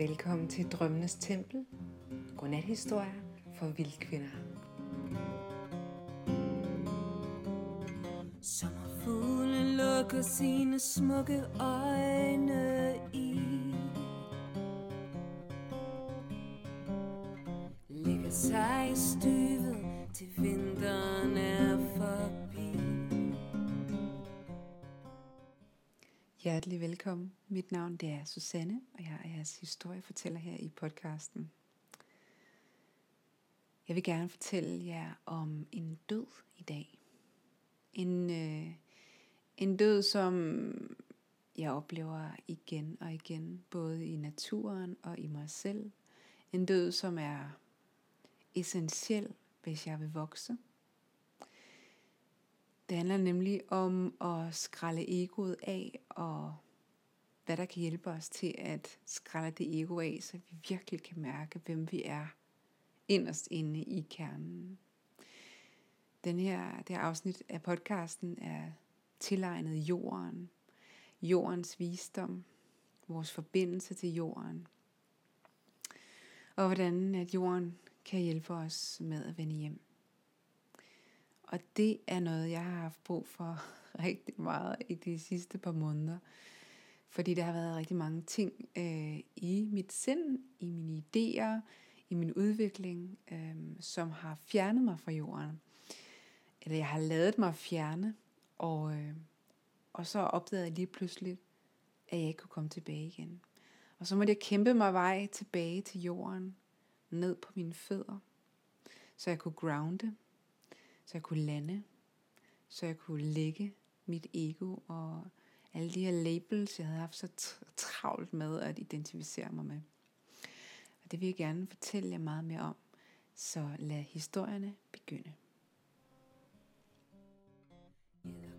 Velkommen til Drømmenes Tempel. Godnathistorier for vildkvinder. Sommerfuglen lukker sine smukke øjne i Ligger sig i støvet til vinteren er forbi Hjertelig velkommen. Mit navn det er Susanne, og jeg er jeres historiefortæller her i podcasten. Jeg vil gerne fortælle jer om en død i dag. En, øh, en død, som jeg oplever igen og igen, både i naturen og i mig selv. En død, som er essentiel, hvis jeg vil vokse. Det handler nemlig om at skralde egoet af, og hvad der kan hjælpe os til at skrælle det ego af, så vi virkelig kan mærke, hvem vi er inderst inde i kernen. Den her, det her afsnit af podcasten er tilegnet jorden, jordens visdom, vores forbindelse til jorden, og hvordan at jorden kan hjælpe os med at vende hjem. Og det er noget, jeg har haft brug for rigtig meget i de sidste par måneder. Fordi der har været rigtig mange ting øh, i mit sind, i mine idéer, i min udvikling, øh, som har fjernet mig fra jorden. Eller jeg har lavet mig fjerne, og, øh, og så opdagede jeg lige pludselig, at jeg ikke kunne komme tilbage igen. Og så måtte jeg kæmpe mig vej tilbage til jorden, ned på mine fødder, så jeg kunne grounde, så jeg kunne lande, så jeg kunne lægge mit ego og alle de her labels, jeg havde haft så travlt med at identificere mig med. Og det vil jeg gerne fortælle jer meget mere om, så lad historierne begynde.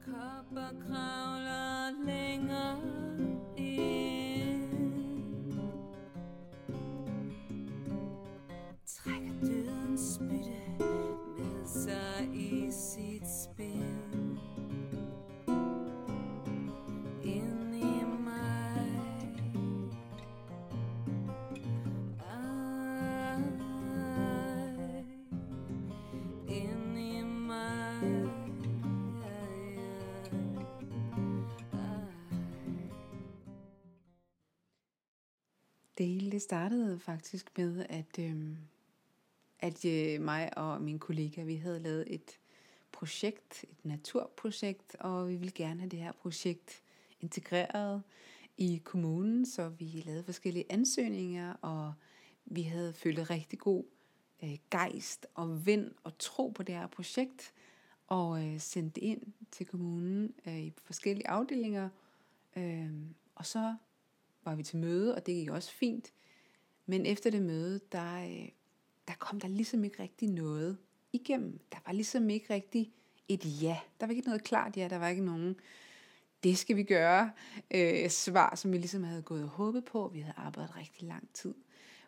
Kopper kravler længere Det hele det startede faktisk med, at, øh, at øh, mig og min kollega, vi havde lavet et projekt, et naturprojekt, og vi ville gerne have det her projekt integreret i kommunen, så vi lavede forskellige ansøgninger, og vi havde følt rigtig god øh, gejst og vind og tro på det her projekt, og øh, sendte det ind til kommunen øh, i forskellige afdelinger, øh, og så var vi til møde, og det gik også fint. Men efter det møde, der, øh, der kom der ligesom ikke rigtig noget igennem. Der var ligesom ikke rigtig et ja. Der var ikke noget klart ja. Der var ikke nogen, det skal vi gøre, øh, svar, som vi ligesom havde gået og håbet på. Vi havde arbejdet rigtig lang tid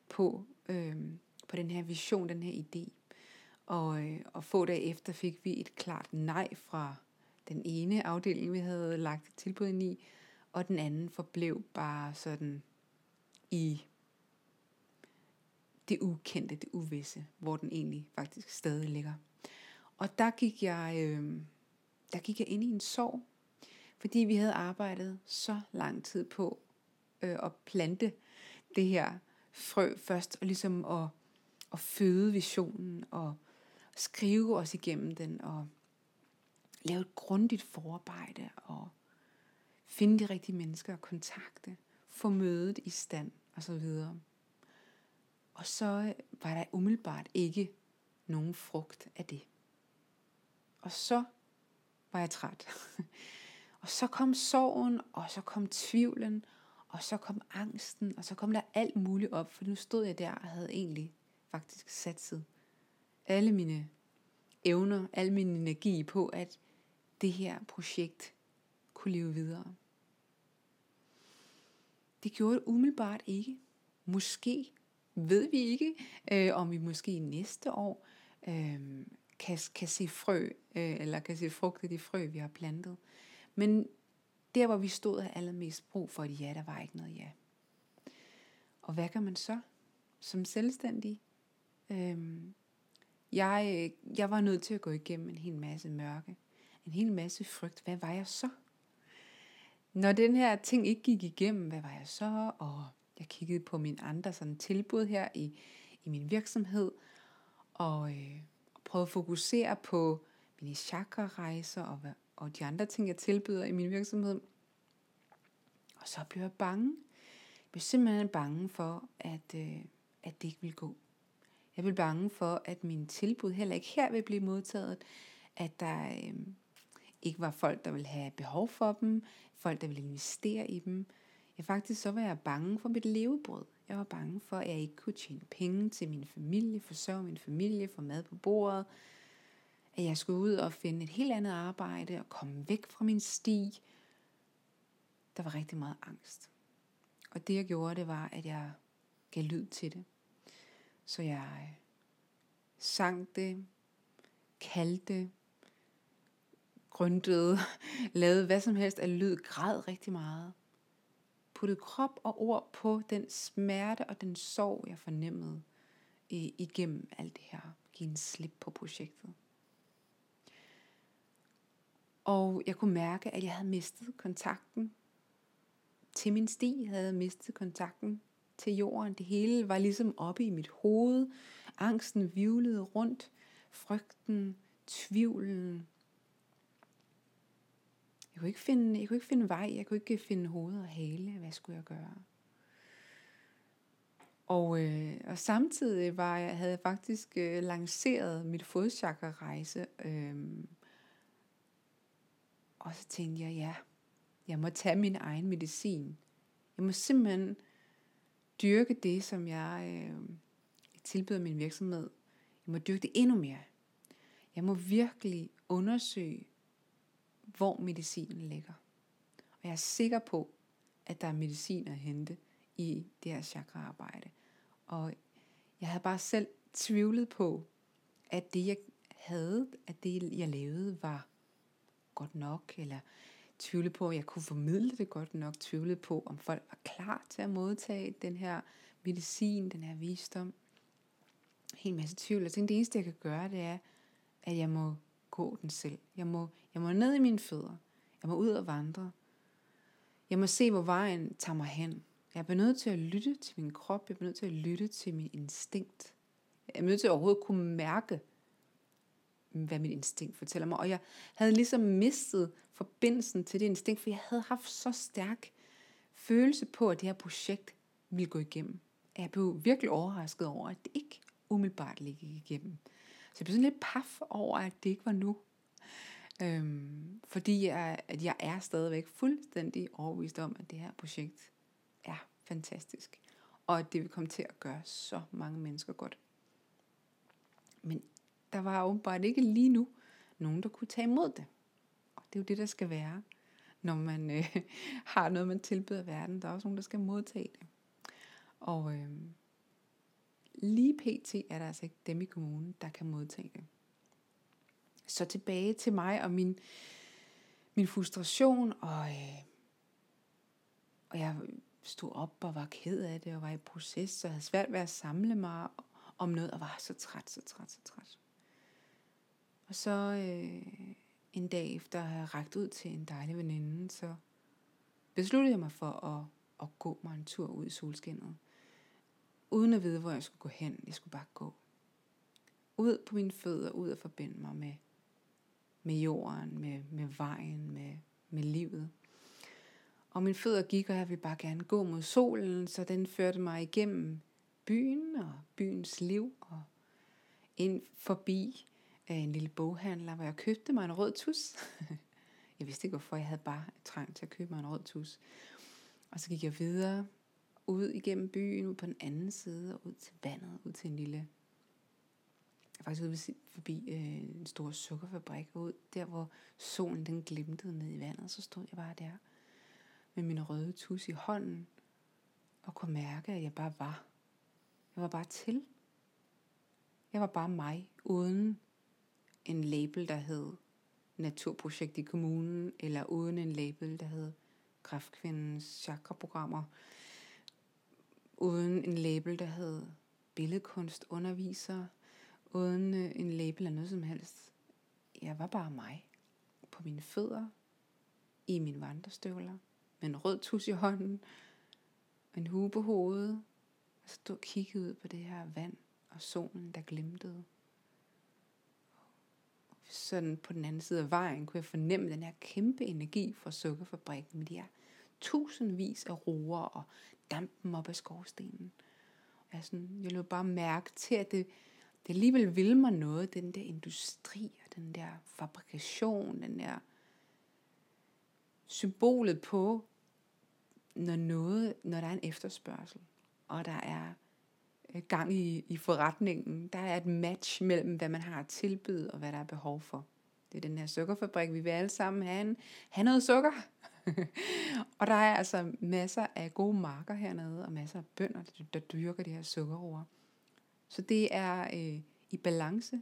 på, øh, på den her vision, den her idé. Og, øh, og få dage efter fik vi et klart nej fra den ene afdeling, vi havde lagt tilbud ind i, og den anden forblev bare sådan i det ukendte, det uvisse, hvor den egentlig faktisk stadig ligger. Og der gik jeg, øh, der gik jeg ind i en sorg, fordi vi havde arbejdet så lang tid på øh, at plante det her frø først, og ligesom at, at føde visionen, og skrive os igennem den, og lave et grundigt forarbejde, og finde de rigtige mennesker og kontakte, få mødet i stand og så videre. Og så øh, var der umiddelbart ikke nogen frugt af det. Og så var jeg træt. og så kom sorgen, og så kom tvivlen, og så kom angsten, og så kom der alt muligt op, for nu stod jeg der og havde egentlig faktisk satset alle mine evner, al min energi på, at det her projekt kunne leve videre. Det gjorde det umiddelbart ikke. Måske ved vi ikke, øh, om vi måske næste år øh, kan, kan se frø, øh, eller kan se frugt af de frø, vi har plantet. Men der, hvor vi stod, havde allermest brug for et ja, der var ikke noget ja. Og hvad gør man så som selvstændig? Øhm, jeg, jeg var nødt til at gå igennem en hel masse mørke, en hel masse frygt. Hvad var jeg så? Når den her ting ikke gik igennem, hvad var jeg så? Og jeg kiggede på min andre sådan tilbud her i, i min virksomhed, og, øh, prøvede at fokusere på mine chakra-rejser og, og de andre ting, jeg tilbyder i min virksomhed. Og så blev jeg bange. Jeg blev simpelthen bange for, at, øh, at det ikke ville gå. Jeg blev bange for, at min tilbud heller ikke her vil blive modtaget. At der øh, ikke var folk, der ville have behov for dem. Folk, der ville investere i dem. Jeg faktisk så var jeg bange for mit levebrød. Jeg var bange for, at jeg ikke kunne tjene penge til min familie, forsørge min familie, få mad på bordet. At jeg skulle ud og finde et helt andet arbejde og komme væk fra min sti. Der var rigtig meget angst. Og det jeg gjorde, det var, at jeg gav lyd til det. Så jeg øh, sang det, kaldte, grøntede, lavede hvad som helst af lyd, græd rigtig meget. Puttede krop og ord på den smerte og den sorg, jeg fornemmede igennem alt det her. Give en slip på projektet. Og jeg kunne mærke, at jeg havde mistet kontakten til min sti. Jeg havde mistet kontakten til jorden. Det hele var ligesom oppe i mit hoved. Angsten vivlede rundt. Frygten, tvivlen. Jeg kunne ikke finde, jeg kunne ikke finde vej. Jeg kunne ikke finde hoved og hale. Hvad skulle jeg gøre? Og, øh, og samtidig var jeg, havde jeg faktisk øh, lanceret mit fodchakra-rejse. Øh, og så tænkte jeg, ja, jeg må tage min egen medicin. Jeg må simpelthen dyrke det, som jeg øh, tilbyder min virksomhed. Jeg må dyrke det endnu mere. Jeg må virkelig undersøge, hvor medicinen ligger. Og jeg er sikker på, at der er medicin at hente i det her chakraarbejde. Og jeg havde bare selv tvivlet på, at det jeg havde, at det jeg lavede var godt nok, eller tvivle på, at jeg kunne formidle det godt nok, tvivle på, om folk var klar til at modtage den her medicin, den her visdom. Helt masse tvivl. Jeg tænkte, det eneste, jeg kan gøre, det er, at jeg må gå den selv. Jeg må, jeg må ned i mine fødder. Jeg må ud og vandre. Jeg må se, hvor vejen tager mig hen. Jeg er nødt til at lytte til min krop. Jeg er nødt til at lytte til min instinkt. Jeg er nødt til at overhovedet kunne mærke, hvad mit instinkt fortæller mig. Og jeg havde ligesom mistet forbindelsen til det instinkt, for jeg havde haft så stærk følelse på, at det her projekt ville gå igennem. Jeg blev virkelig overrasket over, at det ikke umiddelbart gik igennem. Så jeg blev sådan lidt paf over, at det ikke var nu. Øhm, fordi jeg, at jeg er stadigvæk fuldstændig overbevist om, at det her projekt er fantastisk. Og at det vil komme til at gøre så mange mennesker godt. Men der var åbenbart ikke lige nu nogen, der kunne tage imod det. Og det er jo det, der skal være, når man øh, har noget, man tilbyder verden. Der er også nogen, der skal modtage det. Og øh, lige pt. er der altså ikke dem i kommunen, der kan modtage det. Så tilbage til mig og min, min frustration, og, øh, og jeg stod op og var ked af det, og var i proces, og havde svært ved at samle mig om noget, og var så træt, så træt, så træt. Og så øh, en dag efter at have rækket ud til en dejlig veninde, så besluttede jeg mig for at, at gå mig en tur ud i solskinnet. Uden at vide, hvor jeg skulle gå hen. Jeg skulle bare gå. Ud på mine fødder, ud og forbinde mig med, med jorden, med, med vejen, med, med livet. Og mine fødder gik, og jeg ville bare gerne gå mod solen, så den førte mig igennem byen og byens liv og ind forbi af en lille boghandler, hvor jeg købte mig en rød tus. jeg vidste ikke hvorfor, jeg havde bare trang til at købe mig en rød tus. Og så gik jeg videre ud igennem byen, ud på den anden side, og ud til vandet, ud til en lille, var faktisk ude forbi øh, en stor sukkerfabrik, og ud der, hvor solen den glimtede ned i vandet, så stod jeg bare der med min røde tus i hånden, og kunne mærke, at jeg bare var. Jeg var bare til. Jeg var bare mig, uden en label, der hed Naturprojekt i kommunen, eller uden en label, der hed Kræftkvindens chakraprogrammer. uden en label, der hed billedkunstunderviser, uden øh, en label af noget som helst. Jeg var bare mig. På mine fødder, i mine vandrestøvler, med en rød tus i hånden, en hue på hovedet, og stod og kiggede ud på det her vand og solen, der glimtede. Sådan på den anden side af vejen kunne jeg fornemme den her kæmpe energi fra sukkerfabrikken med de her tusindvis af roer og dampen op af skorstenen. Og jeg, sådan, jeg løb bare mærke til, at det, det alligevel vil mig noget, den der industri og den der fabrikation, den der symbolet på, når, noget, når der er en efterspørgsel, og der er øh, gang i, i forretningen, der er et match mellem, hvad man har at tilbyde, og hvad der er behov for. Det er den her sukkerfabrik, vi vil alle sammen have, en, have noget sukker. og der er altså masser af gode marker hernede, og masser af bønder, der, der dyrker de her sukkerroer. Så det er øh, i balance.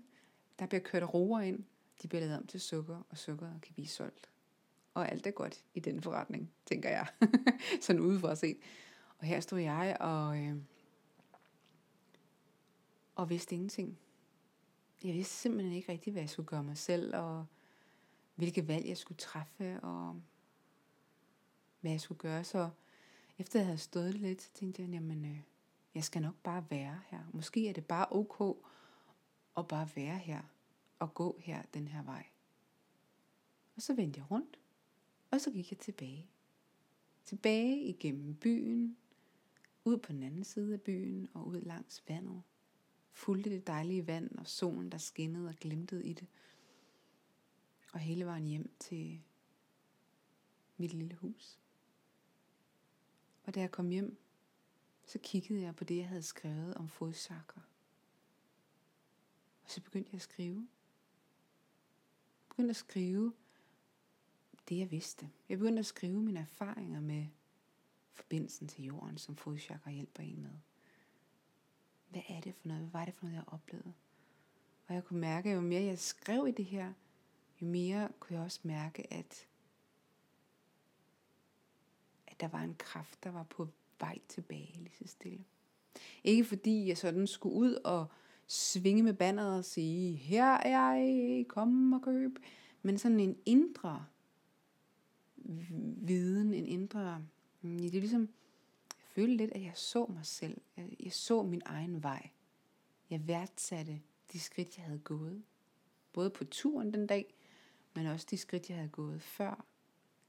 Der bliver kørt roer ind, de bliver lavet om til sukker, og sukkeret kan blive solgt. Og alt er godt i den forretning, tænker jeg. Sådan udefra set. Og her stod jeg og, øh, og vidste ingenting. Jeg vidste simpelthen ikke rigtigt, hvad jeg skulle gøre mig selv, og hvilke valg jeg skulle træffe, og hvad jeg skulle gøre. Så efter jeg havde stået lidt, så tænkte jeg, jamen, øh, jeg skal nok bare være her. Måske er det bare ok at bare være her og gå her den her vej. Og så vendte jeg rundt, og så gik jeg tilbage. Tilbage igennem byen, ud på den anden side af byen og ud langs vandet. Fulgte det dejlige vand og solen, der skinnede og glimtede i det. Og hele vejen hjem til mit lille hus. Og da jeg kom hjem, så kiggede jeg på det, jeg havde skrevet om fodchakra. Og så begyndte jeg at skrive. Jeg begyndte at skrive det, jeg vidste. Jeg begyndte at skrive mine erfaringer med forbindelsen til jorden, som fodchakra hjælper en med. Hvad er det for noget? Hvad var det for noget, jeg oplevede? Og jeg kunne mærke, at jo mere jeg skrev i det her, jo mere kunne jeg også mærke, at, at der var en kraft, der var på vej tilbage lige så stille. Ikke fordi jeg sådan skulle ud og svinge med banderet og sige, her er jeg, kom og køb. Men sådan en indre viden, en indre... Mm, det er ligesom, jeg følte lidt, at jeg så mig selv. Jeg, jeg så min egen vej. Jeg værdsatte de skridt, jeg havde gået. Både på turen den dag, men også de skridt, jeg havde gået før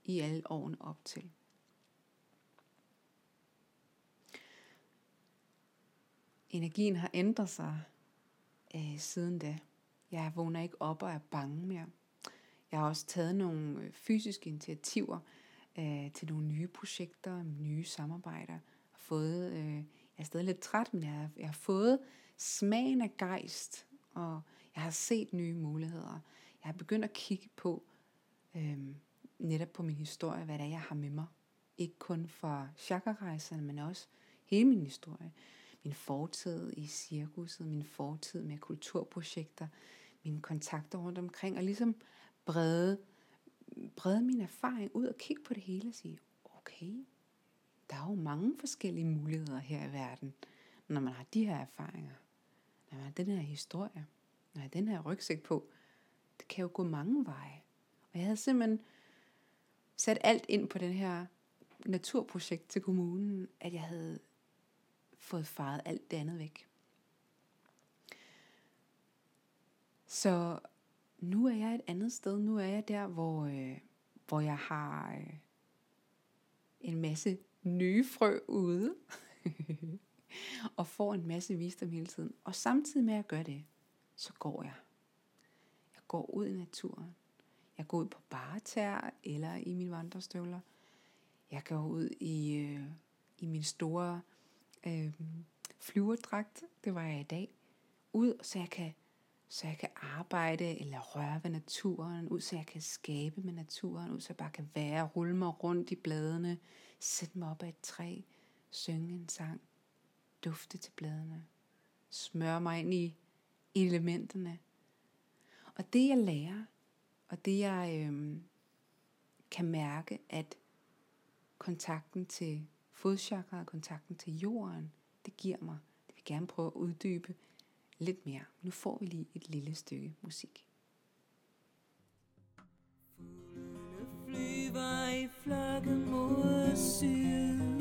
i alle årene op til. Energien har ændret sig øh, siden da. Jeg vågner ikke op og er bange mere. Jeg har også taget nogle øh, fysiske initiativer øh, til nogle nye projekter, nye samarbejder. Har fået, øh, jeg er stadig lidt træt, men jeg har, jeg har fået smagen af gejst, og jeg har set nye muligheder. Jeg har begyndt at kigge på øh, netop på min historie, hvad det er, jeg har med mig. Ikke kun fra chakrarejserne, men også hele min historie. Min fortid i cirkuset, min fortid med kulturprojekter, mine kontakter rundt omkring, og ligesom brede, brede min erfaring ud og kigge på det hele og sige, okay, der er jo mange forskellige muligheder her i verden, når man har de her erfaringer, når man har den her historie, når man har den her rygsæk på. Det kan jo gå mange veje. Og jeg havde simpelthen sat alt ind på den her naturprojekt til kommunen, at jeg havde fået faret alt det andet væk. Så nu er jeg et andet sted. Nu er jeg der, hvor, øh, hvor jeg har øh, en masse nye frø ude. og får en masse visdom hele tiden. Og samtidig med at gøre det, så går jeg. Jeg går ud i naturen. Jeg går ud på baretær eller i mine vandrestøvler. Jeg går ud i, øh, i min store øh, flyverdragt. Det var jeg i dag. Ud, så jeg kan så jeg kan arbejde eller røre ved naturen, ud så jeg kan skabe med naturen, ud så jeg bare kan være, rulle mig rundt i bladene, sætte mig op af et træ, synge en sang, dufte til bladene, smøre mig ind i elementerne. Og det jeg lærer, og det jeg øhm, kan mærke, at kontakten til fodchakra og kontakten til jorden, det giver mig. Det vil gerne prøve at uddybe lidt mere. Nu får vi lige et lille stykke musik. Fuglene flyver i flokke mod syd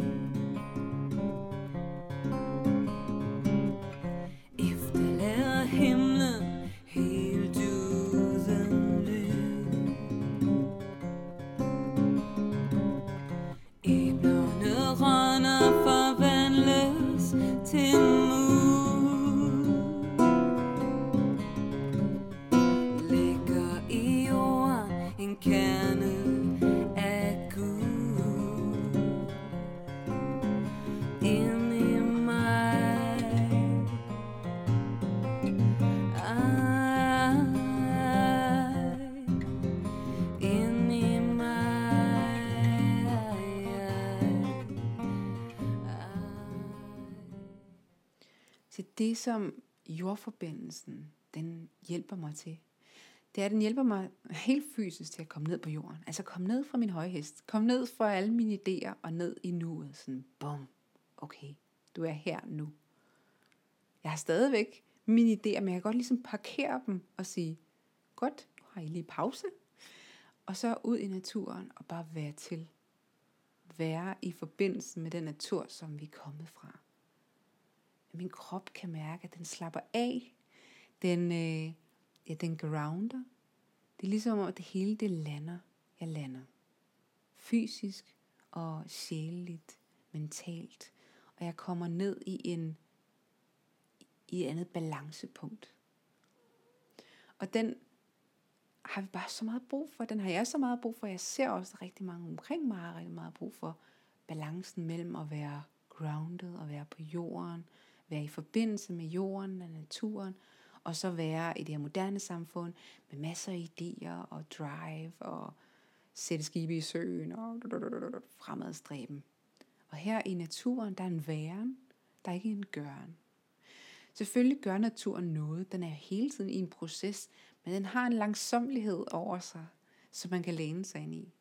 det, som jordforbindelsen, den hjælper mig til, det er, at den hjælper mig helt fysisk til at komme ned på jorden. Altså komme ned fra min høje hest. Komme ned fra alle mine idéer og ned i nuet. Sådan, bum, okay, du er her nu. Jeg har stadigvæk mine idéer, men jeg kan godt ligesom parkere dem og sige, godt, nu har I lige pause. Og så ud i naturen og bare være til. Være i forbindelse med den natur, som vi er kommet fra. At min krop kan mærke, at den slapper af. Den, øh, ja, den grounder. Det er ligesom om, at det hele det lander. Jeg lander. Fysisk og sjæleligt, mentalt. Og jeg kommer ned i en i et andet balancepunkt. Og den har vi bare så meget brug for. Den har jeg så meget brug for. Jeg ser også rigtig mange omkring mig har rigtig meget brug for balancen mellem at være grounded og være på jorden, være i forbindelse med jorden og naturen, og så være i det her moderne samfund med masser af idéer og drive og sætte skibe i søen og fremadstræben. Og her i naturen, der er en væren, der er ikke en gøren. Selvfølgelig gør naturen noget. Den er hele tiden i en proces, men den har en langsomlighed over sig, som man kan læne sig ind i.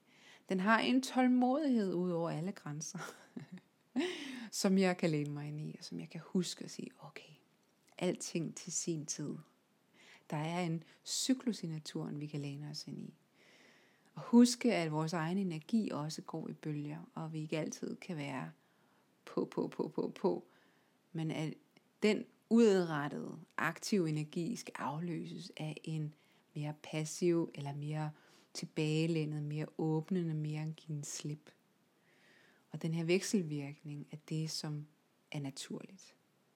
Den har en tålmodighed ud over alle grænser, som jeg kan læne mig ind i, og som jeg kan huske at sige, okay, alting til sin tid. Der er en cyklus i naturen, vi kan læne os ind i. Og huske, at vores egen energi også går i bølger, og vi ikke altid kan være på, på, på, på, på. Men at den udrettede, aktive energi skal afløses af en mere passiv eller mere tilbagelænet, mere åbnende, mere en give slip. Og den her vekselvirkning er det, som er naturligt.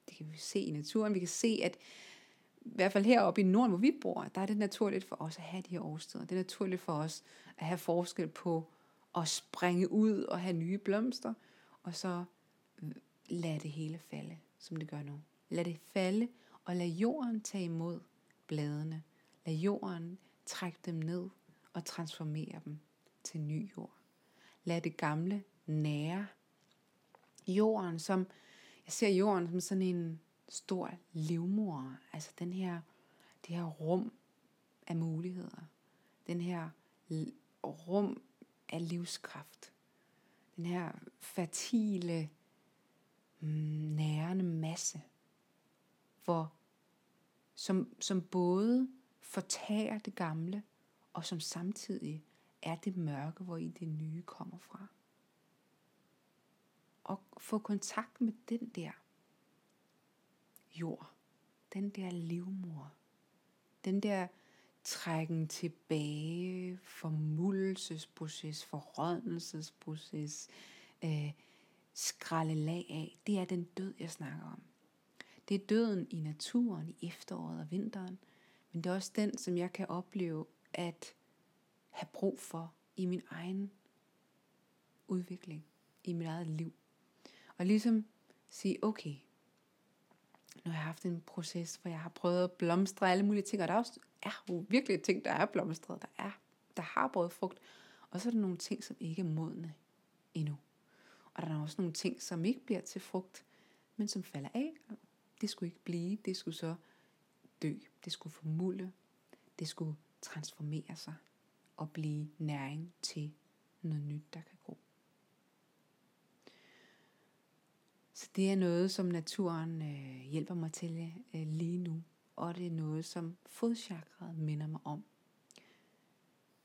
Det kan vi se i naturen. Vi kan se, at i hvert fald heroppe i Norden, hvor vi bor, der er det naturligt for os at have de her årsteder. Det er naturligt for os at have forskel på at springe ud og have nye blomster, og så lade det hele falde, som det gør nu. Lad det falde, og lad jorden tage imod bladene. Lad jorden trække dem ned og transformere dem til ny jord. Lad det gamle nære jorden, som jeg ser jorden som sådan en stor livmor. Altså den her, det her rum af muligheder. Den her rum af livskraft. Den her fertile, mm, nærende masse hvor, som, som både fortager det gamle, og som samtidig er det mørke, hvor i det nye kommer fra. Og få kontakt med den der jord, den der livmor, den der trækken tilbage, formuldelsesproces, forrådnelsesproces, øh, skralde lag af, det er den død, jeg snakker om. Det er døden i naturen, i efteråret og vinteren, men det er også den, som jeg kan opleve at have brug for i min egen udvikling, i mit eget liv. Og ligesom sige, okay, nu har jeg haft en proces, hvor jeg har prøvet at blomstre alle mulige ting, og der er, også, er jo virkelig ting, der er blomstret, der er, der har båret frugt, og så er der nogle ting, som ikke er modne endnu. Og der er også nogle ting, som ikke bliver til frugt, men som falder af, det skulle ikke blive, det skulle så dø, det skulle formulde, det skulle transformere sig og blive næring til noget nyt, der kan gro. Så det er noget, som naturen øh, hjælper mig til øh, lige nu. Og det er noget, som fodchakret minder mig om.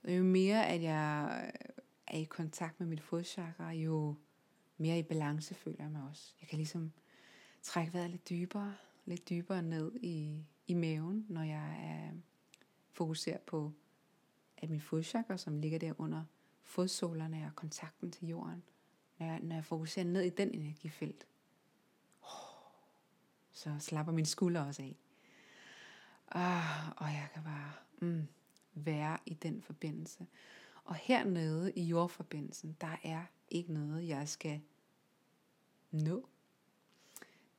Jo mere, at jeg øh, er i kontakt med mit fodchakra, jo mere i balance føler jeg mig også. Jeg kan ligesom trække vejret lidt dybere, lidt dybere ned i, i maven, når jeg er fokuseret på, at min fodchakra, som ligger der under fodsålerne og kontakten til jorden, når jeg, når jeg fokuserer ned i den energifelt, så slapper min skulder også af. Ah, og jeg kan bare mm, være i den forbindelse. Og hernede i jordforbindelsen, der er ikke noget, jeg skal nå.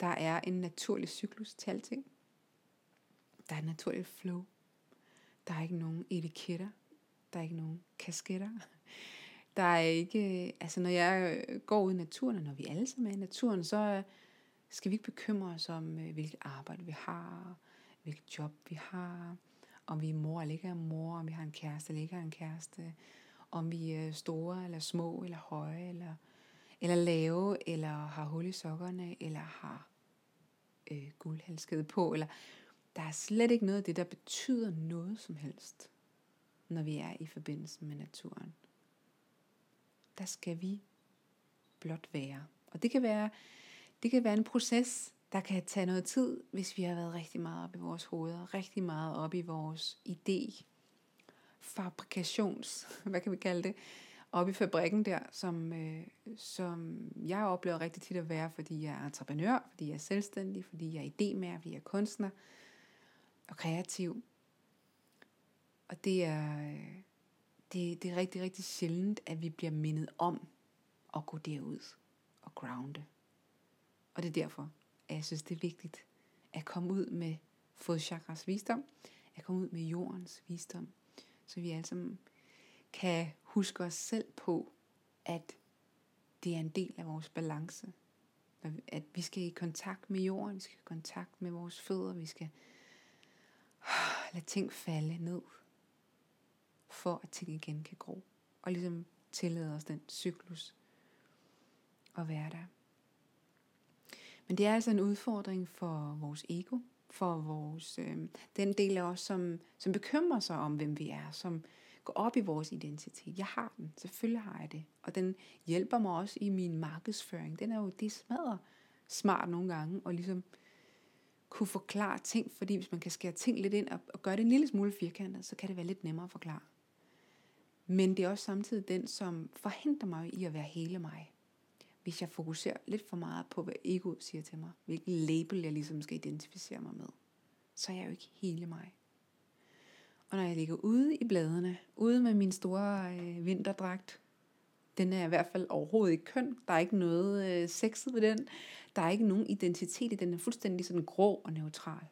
Der er en naturlig cyklus til alting. Der er et naturligt flow. Der er ikke nogen etiketter. Der er ikke nogen kasketter. Der er ikke, altså når jeg går ud i naturen, og når vi alle sammen er i naturen, så skal vi ikke bekymre os om, øh, hvilket arbejde vi har, hvilket job vi har, om vi er mor eller ikke er mor, om vi har en kæreste eller ikke har en kæreste, om vi er store eller små eller høje eller, eller lave, eller har hul i sokkerne, eller har øh, guldhalskede på, eller der er slet ikke noget af det, der betyder noget som helst, når vi er i forbindelse med naturen. Der skal vi blot være. Og det kan være, det kan være en proces, der kan tage noget tid, hvis vi har været rigtig meget op i vores hoveder, rigtig meget op i vores idé, fabrikations, hvad kan vi kalde det, op i fabrikken der, som, øh, som jeg oplever rigtig tit at være, fordi jeg er entreprenør, fordi jeg er selvstændig, fordi jeg er idémær, fordi jeg er kunstner og kreativ. Og det er, det, det er rigtig, rigtig sjældent, at vi bliver mindet om at gå derud og grounde. Og det er derfor, at jeg synes, det er vigtigt at komme ud med fodchakras visdom, at komme ud med jordens visdom, så vi alle sammen kan huske os selv på, at det er en del af vores balance. At vi skal i kontakt med jorden, vi skal i kontakt med vores fødder, vi skal lade ting falde ned, for at ting igen kan gro. Og ligesom tillade os den cyklus at være der. Men det er altså en udfordring for vores ego, for vores, øh, den del af os, som, som bekymrer sig om, hvem vi er, som går op i vores identitet. Jeg har den, selvfølgelig har jeg det. Og den hjælper mig også i min markedsføring. Den er jo det smadrer smart nogle gange, og ligesom kunne forklare ting, fordi hvis man kan skære ting lidt ind og, og gøre det en lille smule firkantet, så kan det være lidt nemmere at forklare. Men det er også samtidig den, som forhindrer mig i at være hele mig hvis jeg fokuserer lidt for meget på, hvad egoet siger til mig, hvilken label jeg ligesom skal identificere mig med, så er jeg jo ikke hele mig. Og når jeg ligger ude i bladene, ude med min store øh, vinterdragt, den er i hvert fald overhovedet ikke køn. Der er ikke noget øh, sexet ved den. Der er ikke nogen identitet i den. Den er fuldstændig sådan grå og neutral.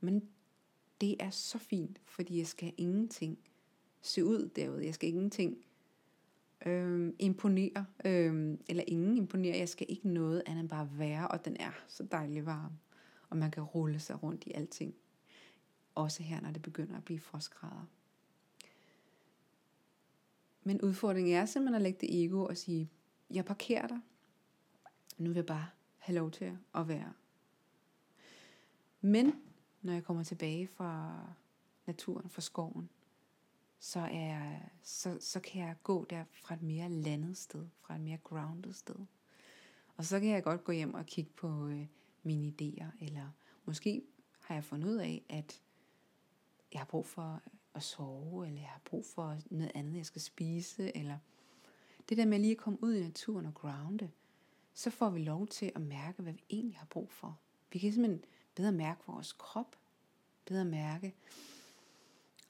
Men det er så fint, fordi jeg skal ingenting se ud derude. Jeg skal ingenting øh, imponere, øh, eller ingen imponere. Jeg skal ikke noget andet end bare være, og den er så dejlig varm. Og man kan rulle sig rundt i alting. Også her, når det begynder at blive frostgrader. Men udfordringen er simpelthen at lægge det ego og sige, jeg parkerer dig. Nu vil jeg bare have lov til at være. Men når jeg kommer tilbage fra naturen, fra skoven, så, er, så, så kan jeg gå der fra et mere landet sted, fra et mere grounded sted. Og så kan jeg godt gå hjem og kigge på øh, mine idéer, eller måske har jeg fundet ud af, at jeg har brug for at sove, eller jeg har brug for noget andet, jeg skal spise, eller det der med lige at komme ud i naturen og grounde, så får vi lov til at mærke, hvad vi egentlig har brug for. Vi kan simpelthen bedre mærke vores krop, bedre mærke,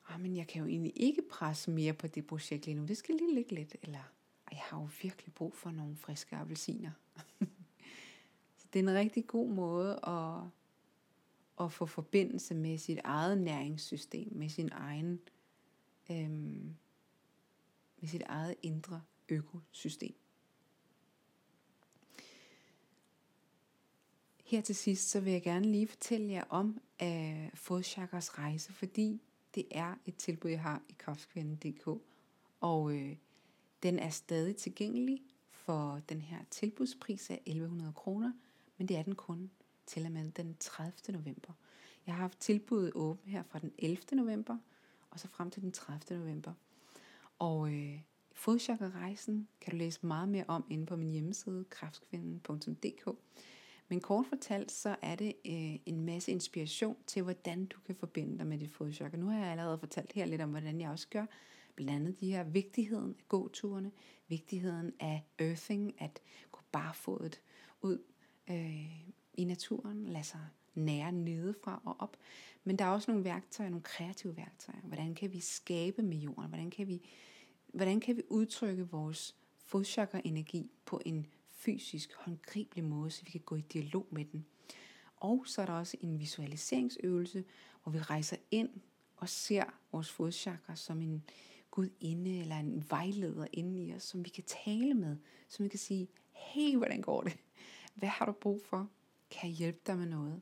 ah, men jeg kan jo egentlig ikke presse mere på det projekt lige nu, det skal lige ligge lidt, eller jeg har jo virkelig brug for nogle friske appelsiner. så det er en rigtig god måde at, at få forbindelse med sit eget næringssystem, med sin egen, øhm, med sit eget indre økosystem. Her til sidst, så vil jeg gerne lige fortælle jer om uh, Fodchakras rejse, fordi det er et tilbud, jeg har i kraftkvinden.dk, og øh, den er stadig tilgængelig for den her tilbudspris af 1100 kroner, men det er den kun til og med den 30. november. Jeg har haft tilbuddet åbent her fra den 11. november, og så frem til den 30. november. Og øh, Fodchakra-rejsen kan du læse meget mere om inde på min hjemmeside, kraftkvinden.dk. Men kort fortalt, så er det øh, en masse inspiration til, hvordan du kan forbinde dig med dit fodchakra. Nu har jeg allerede fortalt her lidt om, hvordan jeg også gør. Blandt andet de her vigtigheden af gåturene, vigtigheden af earthing, at gå barfodet ud øh, i naturen, lade sig nære nedefra og op. Men der er også nogle værktøjer, nogle kreative værktøjer. Hvordan kan vi skabe med jorden? Hvordan kan vi, hvordan kan vi udtrykke vores fodchakra-energi på en fysisk, håndgribelig måde, så vi kan gå i dialog med den. Og så er der også en visualiseringsøvelse, hvor vi rejser ind og ser vores fodchakra som en gudinde eller en vejleder inde i os, som vi kan tale med, som vi kan sige, hey, hvordan går det? Hvad har du brug for? Kan jeg hjælpe dig med noget?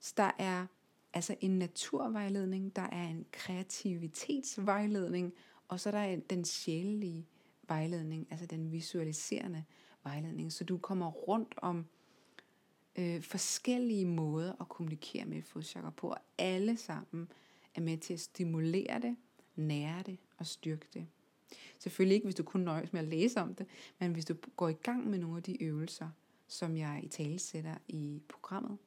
Så der er altså en naturvejledning, der er en kreativitetsvejledning, og så er der den sjælelige vejledning, altså den visualiserende vejledning. Så du kommer rundt om øh, forskellige måder at kommunikere med fodchakra på, og alle sammen er med til at stimulere det, nære det og styrke det. Selvfølgelig ikke, hvis du kun nøjes med at læse om det, men hvis du går i gang med nogle af de øvelser, som jeg i tale sætter i programmet,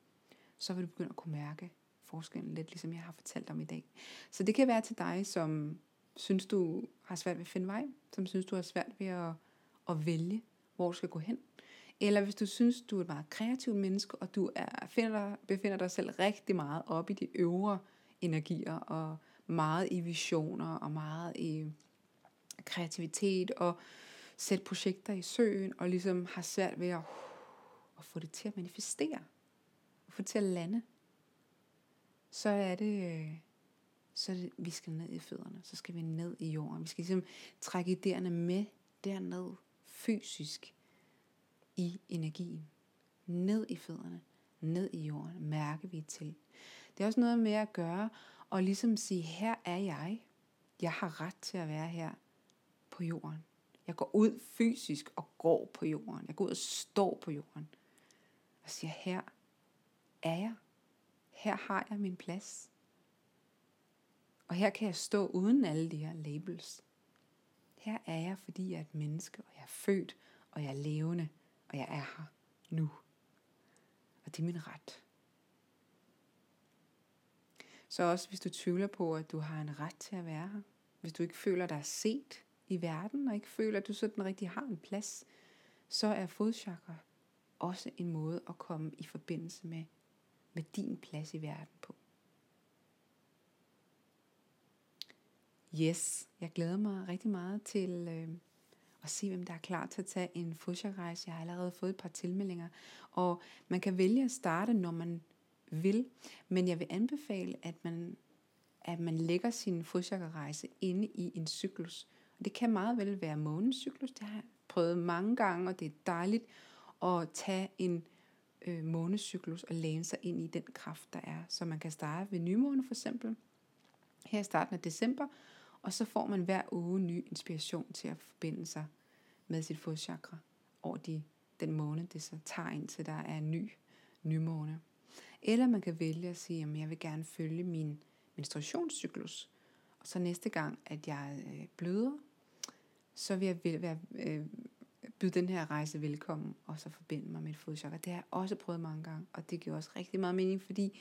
så vil du begynde at kunne mærke forskellen lidt, ligesom jeg har fortalt om i dag. Så det kan være til dig, som synes, du har svært ved at finde vej, som synes, du har svært ved at, at vælge, hvor du skal gå hen. Eller hvis du synes, du er et meget kreativt menneske, og du er, finder dig, befinder dig selv rigtig meget op i de øvre energier, og meget i visioner, og meget i kreativitet, og sætte projekter i søen, og ligesom har svært ved at, at få det til at manifestere, og få det til at lande, så er det, så er det, vi skal ned i fødderne, så skal vi ned i jorden. Vi skal ligesom trække idéerne med derned, fysisk, i energien. Ned i fødderne, ned i jorden, mærke vi til. Det er også noget med at gøre, og ligesom sige, her er jeg. Jeg har ret til at være her på jorden. Jeg går ud fysisk og går på jorden. Jeg går ud og står på jorden. Og siger, her er jeg. Her har jeg min plads. Og her kan jeg stå uden alle de her labels. Her er jeg, fordi jeg er et menneske, og jeg er født, og jeg er levende, og jeg er her nu. Og det er min ret. Så også hvis du tvivler på, at du har en ret til at være her, hvis du ikke føler dig set i verden, og ikke føler, at du sådan rigtig har en plads, så er fodchakra også en måde at komme i forbindelse med, med din plads i verden på. Yes, jeg glæder mig rigtig meget til øh, at se, hvem der er klar til at tage en fodchakra-rejse. Jeg har allerede fået et par tilmeldinger, og man kan vælge at starte, når man vil, men jeg vil anbefale, at man, at man lægger sin fodchakra-rejse inde i en cyklus. Og det kan meget vel være månens cyklus, det har jeg prøvet mange gange, og det er dejligt at tage en øh, månedscyklus og læne sig ind i den kraft, der er. Så man kan starte ved nymåne for eksempel, her i starten af december, og så får man hver uge ny inspiration til at forbinde sig med sit fodchakra over de, den måned, det så tager indtil der er en ny nymåne. Eller man kan vælge at sige, at jeg vil gerne følge min menstruationscyklus. Og så næste gang, at jeg øh, bløder, så vil jeg være, øh, byde den her rejse velkommen, og så forbinde mig med et fodchakra. Det har jeg også prøvet mange gange, og det giver også rigtig meget mening, fordi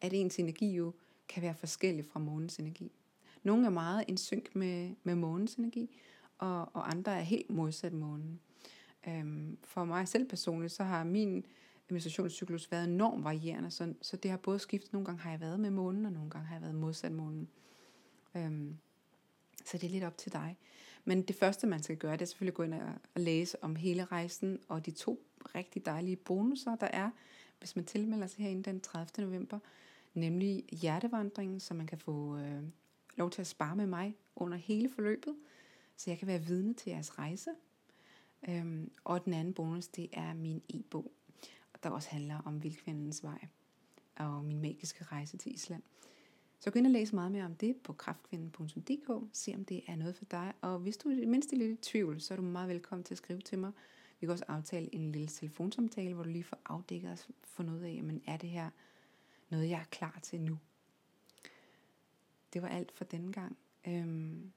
at ens energi jo kan være forskellig fra månens energi. Nogle er meget en synk med, med månens energi, og, og andre er helt modsat månen. Øhm, for mig selv personligt, så har min menstruationscyklus været enormt varierende, så, så det har både skiftet. Nogle gange har jeg været med månen, og nogle gange har jeg været modsat månen. Øhm, så det er lidt op til dig. Men det første, man skal gøre, det er selvfølgelig at gå ind og læse om hele rejsen, og de to rigtig dejlige bonusser, der er, hvis man tilmelder sig herinde den 30. november, nemlig hjertevandringen, så man kan få øh, lov til at spare med mig under hele forløbet, så jeg kan være vidne til jeres rejse. Øhm, og den anden bonus, det er min e-bog, der også handler om Vildkvindens vej og min magiske rejse til Island. Så gå ind og læs meget mere om det på kraftkvinden.dk. Se om det er noget for dig. Og hvis du er i mindste lidt i tvivl, så er du meget velkommen til at skrive til mig. Vi kan også aftale en lille telefonsamtale, hvor du lige får afdækket og fundet ud af, men er det her noget, jeg er klar til nu? Det var alt for denne gang. Øhm,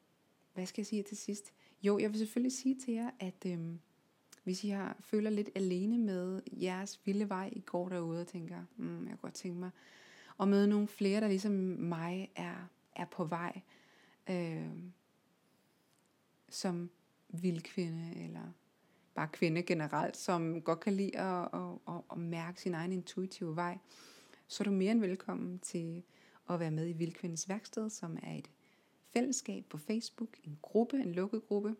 hvad skal jeg sige til sidst? Jo, jeg vil selvfølgelig sige til jer, at øhm, hvis I har, føler lidt alene med jeres vilde vej, I går derude og tænker, mm, jeg kunne godt tænke mig at møde nogle flere, der ligesom mig er, er på vej øh, som vildkvinde, eller bare kvinde generelt, som godt kan lide at, at, at, at mærke sin egen intuitive vej, så er du mere end velkommen til at være med i Vildkvindens Værksted, som er et fællesskab på Facebook, en gruppe, en lukket gruppe.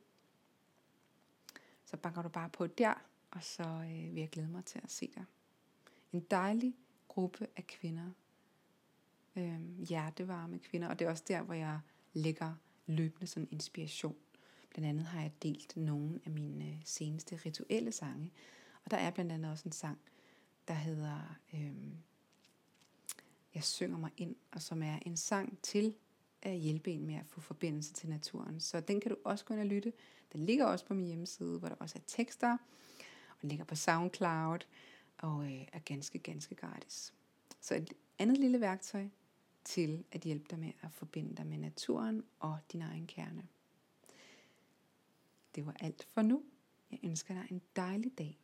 Så banker du bare på der, og så øh, vil jeg glæde mig til at se dig. En dejlig gruppe af kvinder, øh, hjertevarme kvinder, og det er også der, hvor jeg lægger løbende sådan inspiration. Blandt andet har jeg delt nogle af mine øh, seneste rituelle sange, og der er blandt andet også en sang, der hedder øh, jeg synger mig ind, og som er en sang til at hjælpe en med at få forbindelse til naturen. Så den kan du også gå ind og lytte. Den ligger også på min hjemmeside, hvor der også er tekster, og den ligger på SoundCloud, og øh, er ganske, ganske gratis. Så et andet lille værktøj, til at hjælpe dig med at forbinde dig med naturen og din egen kerne. Det var alt for nu. Jeg ønsker dig en dejlig dag.